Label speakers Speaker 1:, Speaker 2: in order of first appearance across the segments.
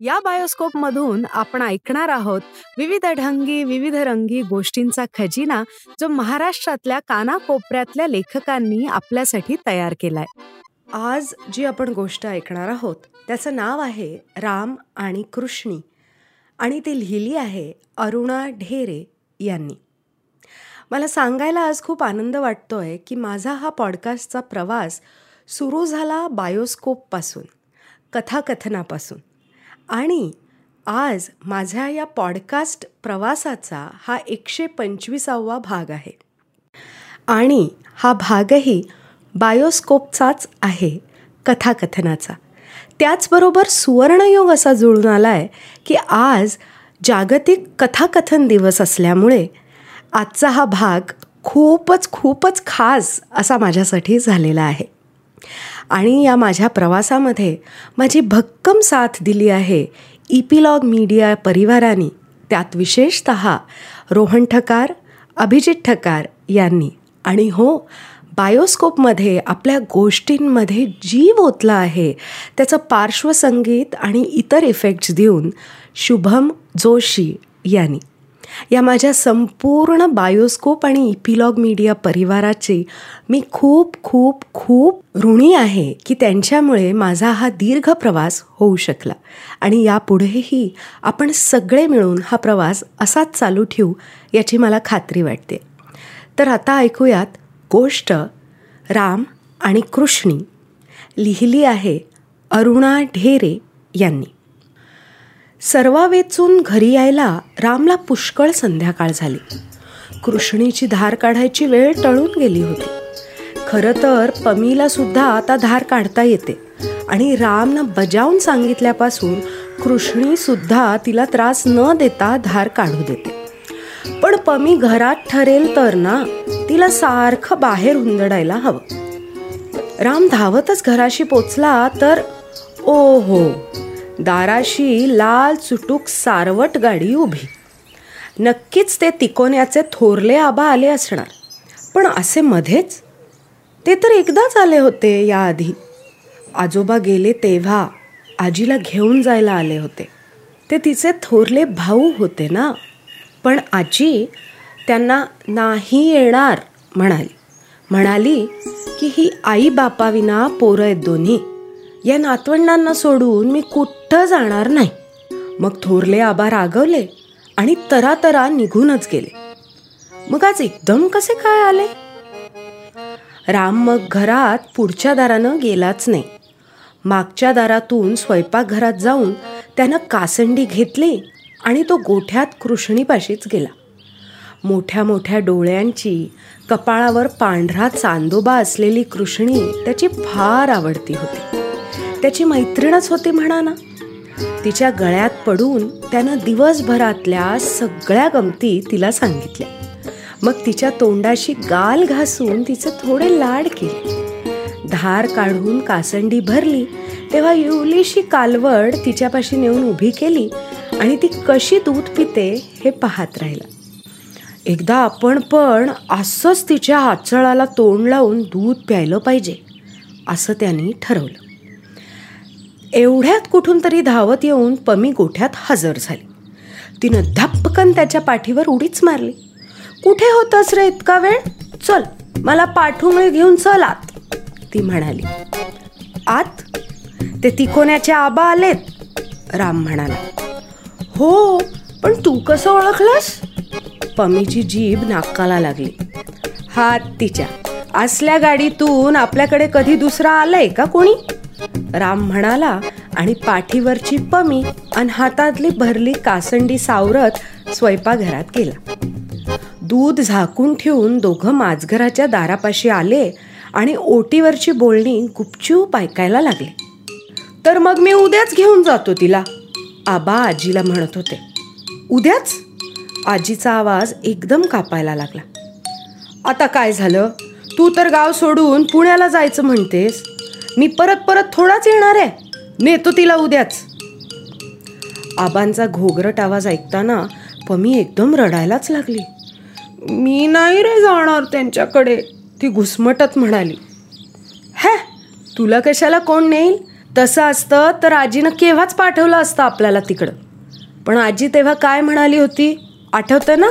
Speaker 1: या बायोस्कोप मधून आपण ऐकणार आहोत विविध ढंगी विविध रंगी गोष्टींचा खजिना जो महाराष्ट्रातल्या कानाकोपऱ्यातल्या लेखकांनी आपल्यासाठी तयार केलाय. आज जी आपण गोष्ट ऐकणार आहोत त्याचं नाव आहे राम आणि कृष्णी आणि ती लिहिली आहे अरुणा ढेरे यांनी. मला सांगायला आज खूप आनंद वाटतोय की माझा हा पॉडकास्टचा प्रवास सुरू झाला बायोस्कोपपासून कथाकथनापासून. आणि आज माझ्या या पॉडकास्ट प्रवासाचा हा एकशे पंचवीसावा भाग आहे. आणि हा भागही बायोस्कोपचाच आहे कथाकथनाचा. त्याचबरोबर सुवर्णयोग असा जुळून आला आहे की आज जागतिक कथाकथन दिवस असल्यामुळे आजचा हा भाग खूपच खूपच खास असा माझ्यासाठी झालेला आहे. आणि या माझ्या प्रवासामध्ये माझी भक्कम साथ दिली आहे इपिलॉग मीडिया परिवाराने त्यात विशेषत रोहन ठकार अभिजित ठकार यांनी. आणि हो बायोस्कोपमध्ये आपल्या गोष्टींमध्ये जीव ओतला आहे. त्याचं पार्श्वसंगीत आणि इतर इफेक्ट्स देऊन शुभम जोशी यांनी. या माझ्या संपूर्ण बायोस्कोप आणि इपिलॉग मीडिया परिवाराची मी खूप खूप खूप ऋणी आहे की त्यांच्यामुळे माझा हा दीर्घ प्रवास होऊ शकला. आणि यापुढेही आपण सगळे मिळून हा प्रवास असाच चालू ठेवू याची मला खात्री वाटते. तर आता ऐकूयात गोष्ट राम आणि कृष्णी. लिहिली आहे अरुणा ढेरे यांनी. सर्वावेचून घरी यायला रामला पुष्कळ संध्याकाळ झाली. कृष्णीची धार काढायची वेळ टळून गेली होती. खरं तर पमीला सुद्धा आता धार काढता येते आणि रामनं बजावून सांगितल्यापासून कृष्णी सुद्धा तिला त्रास न देता धार काढू देते. पण पमी घरात ठरेल तर ना तिला सारखं बाहेर हुंदडायला हवं. राम धावतच घराशी पोचला तर ओ हो दाराशी लाल चुटूक सारवट गाडी उभी. नक्कीच ते तिकोन्याचे थोरले आबा आले असणार. पण असे मध्येच ते तर एकदाच आले होते याआधी. आजोबा गेले तेव्हा आजीला घेऊन जायला आले होते. ते तिचे थोरले भाऊ होते ना. पण आजी त्यांना नाही येणार म्हणाली. म्हणाली की ही आई बापाविना पोरं आहेत दोन्ही. या नातवंडांना सोडून मी कुठं जाणार नाही. मग थोरले आबा रागवले आणि तरातरा निघूनच गेले. मग आज एकदम कसे काय आले? राम मग घरात पुढच्या दारानं गेलाच नाही. मागच्या दारातून स्वयंपाकघरात जाऊन त्यानं कासंडी घेतली आणि तो गोठ्यात कृष्णीपाशीच गेला. मोठ्या मोठ्या डोळ्यांची कपाळावर पांढरा चांदोबा असलेली कृष्णी त्याची फार आवडती होती. त्याची मैत्रीणच होती म्हणा ना तिच्या गळ्यात पडून त्यानं दिवसभरातल्या सगळ्या गमती तिला सांगितल्या. मग तिच्या तोंडाशी गाल घासून तिचे थोडे लाड केले. धार काढून कासंडी भरली तेव्हा युलीशी कालवड तिच्यापाशी नेऊन उभी केली आणि ती कशी दूध पिते हे पाहत राहिला. एकदा आपण पण असंच तिच्या आचळाला तोंड लावून दूध प्यायलं पाहिजे असं त्यांनी ठरवलं. एवढ्यात कुठून तरी धावत येऊन पमी गोठ्यात हजर झाली. तिनं धपकन त्याच्या पाठीवर उडीच मारली. कुठे होतस रे इतका वेळ? चल मला पाठुंबळे घेऊन चल आत. ती म्हणाली. आत? ते तिकोण्याचे आबा आलेत राम म्हणाला. हो पण तू कसं ओळखलंस? पमीची जीभ नाकाला लागली. हात तिच्या. असल्या गाडीतून आपल्याकडे कधी दुसरा आलाय का कोणी? राम म्हणाला आणि पाठीवरची पमी आणि हातातली भरली कासंडी सावरत स्वयंपाकघरात गेला. दूध झाकून ठेवून दोघं माझघराच्या दारापाशी आले आणि ओटीवरची बोलणी गुपचूप ऐकायला लागले. तर मग मी उद्याच घेऊन जातो तिला आबा आजीला म्हणत होते. उद्याच? आजीचा आवाज एकदम कापायला लागला. आता काय झालं? तू तर गाव सोडून पुण्याला जायचं म्हणतेस. मी परत परत थोडाच येणार आहे. नेतो तिला उद्याच. आबांचा घोगरट आवाज ऐकताना पमी एकदम रडायलाच लागली. मी नाही रे जाणार त्यांच्याकडे ती घुसमटत म्हणाली. हॅ तुला कशाला कोण नेईल? तसं असतं तर आजीनं केव्हाच पाठवलं असतं आपल्याला तिकडं. पण आजी तेव्हा काय म्हणाली होती? आठवतं ना?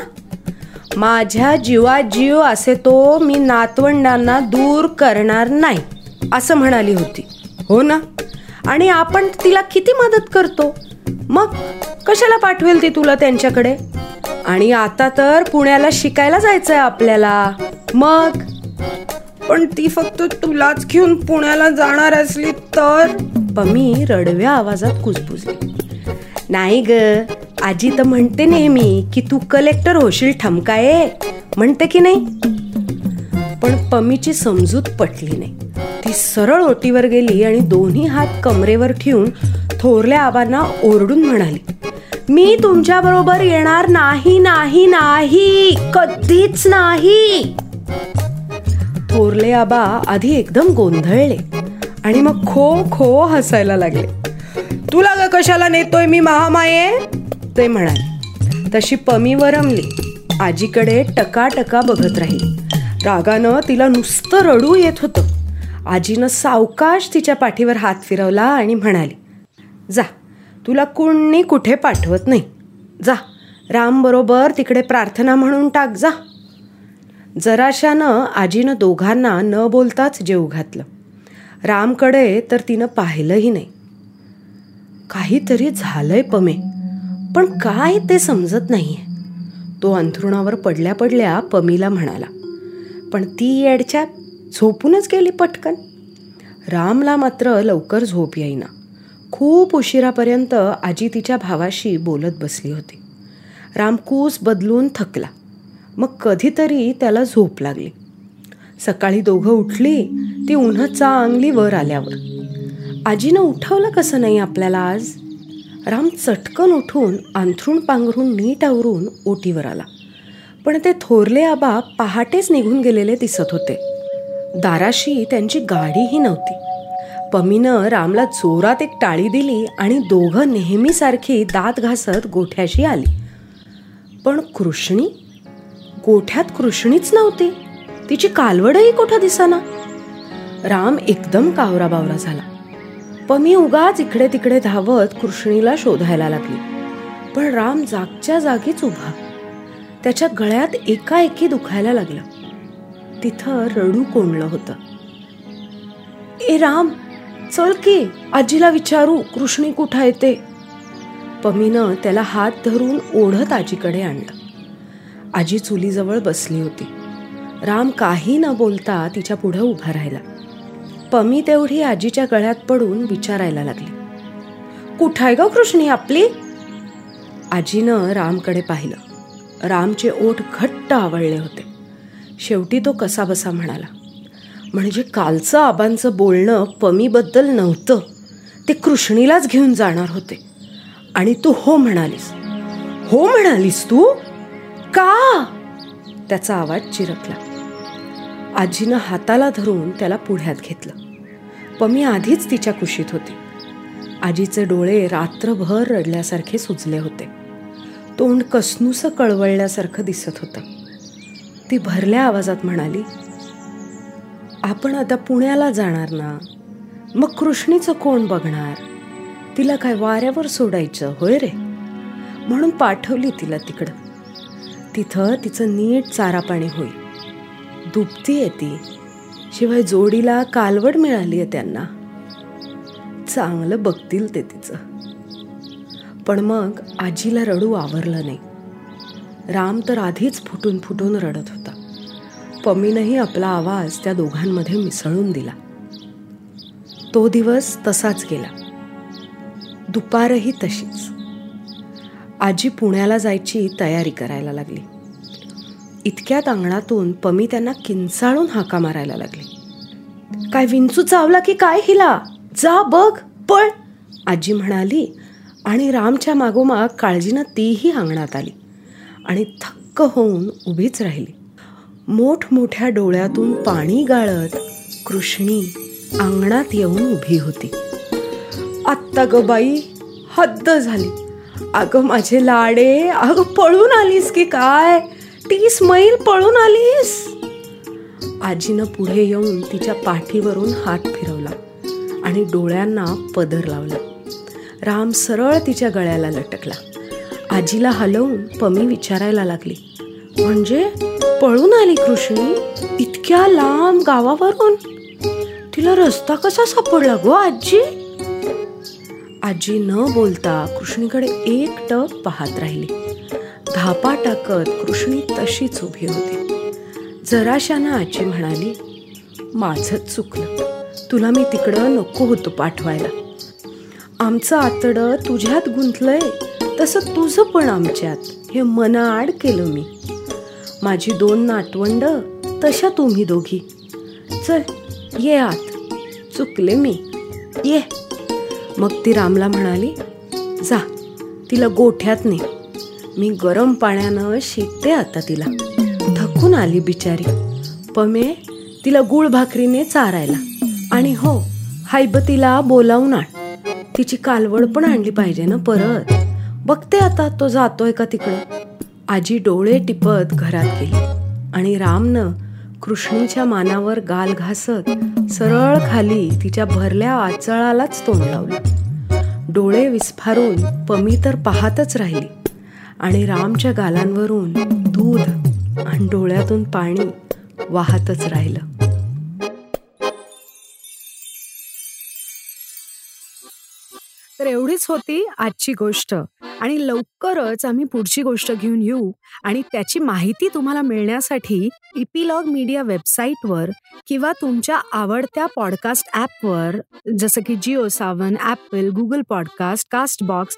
Speaker 1: माझ्या जीवा जीव असे तो मी नातवंडांना दूर करणार नाही. असं म्हणाली होती. हो ना? आणि आपण तिला किती मदत करतो? मग कशाला पाठवेल ती तुला त्यांच्याकडे? आणि आता तर पुण्याला शिकायला जायचंय आपल्याला. मग? पण ती फक्त तुलाच घेऊन पुण्याला जाणार असली तर? पमी रडव्या आवाजात कुजबुजली. नाही ग आजी तर म्हणते नेहमी की तू कलेक्टर होशील ठमकाये. म्हणते की नाही? पण पमीची समजूत पटली नाही. ती सरळ ओटीवर गेली आणि दोन्ही हात कमरेवर ठेवून थोरल्या आबांना ओरडून म्हणाली मी तुमच्या बरोबर येणार नाही नाही नाही कधीच नाही. थोरले आबा आधी एकदम गोंधळले आणि मग खो खो हसायला लागले. तुला ग कशाला नेतोय मी महामाये? ते म्हणाले. तशी पमी वरमली. आजीकडे टका टका बघत राहिली. रागानं तिला नुसतं रडू येत होतं. आजीनं सावकाश तिच्या पाठीवर हात फिरवला आणि म्हणाली जा तुला कुणी कुठे पाठवत नाही. जा रामबरोबर तिकडे प्रार्थना म्हणून टाक जा. जराशानं आजीनं दोघांना न बोलताच जेव घातलं. रामकडे तर तिनं पाहिलंही नाही. काहीतरी झालंय पमे पण काय ते समजत नाहीये. तो अंथरुणावर पडल्या पडल्या पमीला म्हणाला पण ती येडच्या झोपूनच गेली पटकन. रामला मात्र लवकर झोप येईना. खूप उशिरापर्यंत आजी तिच्या भावाशी बोलत बसली होती. रामकूस बदलून थकला. मग कधीतरी त्याला झोप लागली. सकाळी दोघं उठली ती उन्हं चांगली वर आल्यावर. आजीनं उठवलं कसं नाही आपल्याला आज? राम चटकन उठून अंथरूण पांघरून नीट आवरून ओटीवर आला. पण ते थोरले आबा पहाटेच निघून गेलेले दिसत होते. दाराशी त्यांची गाडीही नव्हती. पमीनं रामला जोरात एक टाळी दिली आणि दोघं नेहमीसारखी दात घासत गोठ्याशी आली. पण कृष्णी? गोठ्यात कृष्णीच नव्हती. तिची कालवडही कुठं दिसाना? राम एकदम कावरा बावरा झाला. पमी उगाच इकडे तिकडे धावत कृष्णीला शोधायला लागली. पण राम जागच्या जागीच उभा. त्याच्या गळ्यात एकाएकी दुखायला लागलं. तिथं रडू कोंडलं होतं. ए राम चल की आजीला विचारू कृष्णी कुठं येते पमीनं त्याला हात धरून ओढत आजीकडे आणलं. आजी चुलीजवळ बसली होती. राम काही न बोलता तिच्या पुढं उभा राहिला. पमी तेवढी आजीच्या गळ्यात पडून विचारायला लागली. कुठं आहे ग कृष्णी आपली? आजीनं रामकडे पाहिलं. रामचे ओठ घट्ट आवळले होते. शेवटी तो कसाबसा म्हणाला म्हणजे कालचं आबांचं बोलणं पमीबद्दल नव्हतं. ते कृष्णीलाच घेऊन जाणार होते. आणि तू हो म्हणालीस. हो म्हणालीस तू? का? त्याचा आवाज चिरकला आजीनं हाताला धरून त्याला पुढ्यात घेतलं. पमी आधीच तिच्या कुशीत होती. आजीचे डोळे रात्रभर रडल्यासारखे सुजले होते. तोंड कसनुसं कळवळल्यासारखं दिसत होतं. ती भरल्या आवाजात म्हणाली आपण आता पुण्याला जाणार ना? मग कृष्णीचं कोण बघणार? तिला काय वाऱ्यावर सोडायचं? होय रे. म्हणून पाठवली तिला तिकडं. तिथं तिचं नीट चारा पाणी होईल दुपती आहे ती. शिवाय जोडीला कालवड मिळाली आहे त्यांना. चांगलं बघतील ते तिचं. पण मग आजीला रडू आवरलं नाही. राम तर आधीच फुटून फुटून रडत होता. पमीनंही आपला आवाज त्या दोघांमध्ये मिसळून दिला. तो दिवस तसाच गेला. दुपारही तशीच. आजी पुण्याला जायची तयारी करायला लागली. इतक्यात अंगणातून पमी त्यांना किंचाळून हाका मारायला लागली. काय विंचू चावला की काय हिला? जा बघ पळ. आजी म्हणाली आणि रामच्या मागोमाग काळजीनं तीही अंगणात आली. आणि थक्क होऊन उभीच राहिली. मोठमोठ्या डोळ्यातून पाणी गाळत कृष्णी अंगणात येऊन उभी होती. आत्ता ग बाई हद्द झाली. अगं माझे लाडे अगं पळून आलीस की काय? तीस मैल पळून आलीस. आजीनं पुढे येऊन तिच्या पाठीवरून हात फिरवला आणि डोळ्यांना पदर लावला. राम सरळ तिच्या गळ्याला लटकला. आजीला हलवून पमी विचारायला लागली. म्हणजे पळून आली कृष्णी? इतक्या लांब गावावरून? तिला रस्ता कसा सापडला गो आजी? आजी न बोलता कृष्णीकडे एक टप पाहत राहिली. धापा टाकत कृष्णी तशीच उभी होती. जराशानं आजी म्हणाली माझंच चुकलं. तुला मी तिकडं नको होतो पाठवायला. आमचं आतडं तुझ्यात गुंतलंय. तसं तुझं पण आमच्यात. हे मनाआड केलं मी. माझी दोन नातवंड तशा तुम्ही दोघी. चल ये आत. चुकले मी. ये. मग ती रामला म्हणाली जा तिला गोठ्यात ने. मी गरम पाण्यानं शिकते आता तिला. थकून आली बिचारी. पमे तिला गुळ भाकरीने चारायला. आणि हो हायबतीला बोलावून आण. तिची कालवड पण आणली पाहिजे ना परत. बघते आता तो जातोय का तिकडे? आजी डोळे टिपत घरात गेली आणि रामनं कृष्णीच्या मानावर गाल घासत सरळ खाली तिच्या भरल्या आचळालाच तोंड लावलं. डोळे विस्फारून पमी तर पाहतच राहिली आणि रामच्या गालांवरून दूध आणि डोळ्यातून पाणी वाहतच राहिलं. तर एवढीच होती आजची गोष्ट. आणि लवकरच आम्ही पुढची गोष्ट घेऊन येऊ आणि त्याची माहिती तुम्हाला मिळण्यासाठी इपिलॉग मीडिया वेबसाईटवर किंवा तुमच्या आवडत्या पॉडकास्ट ॲपवर जसं की Jio Saavn Apple Google podcast Castbox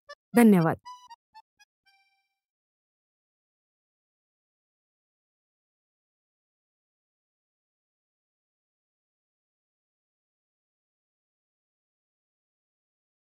Speaker 1: धन्यवाद.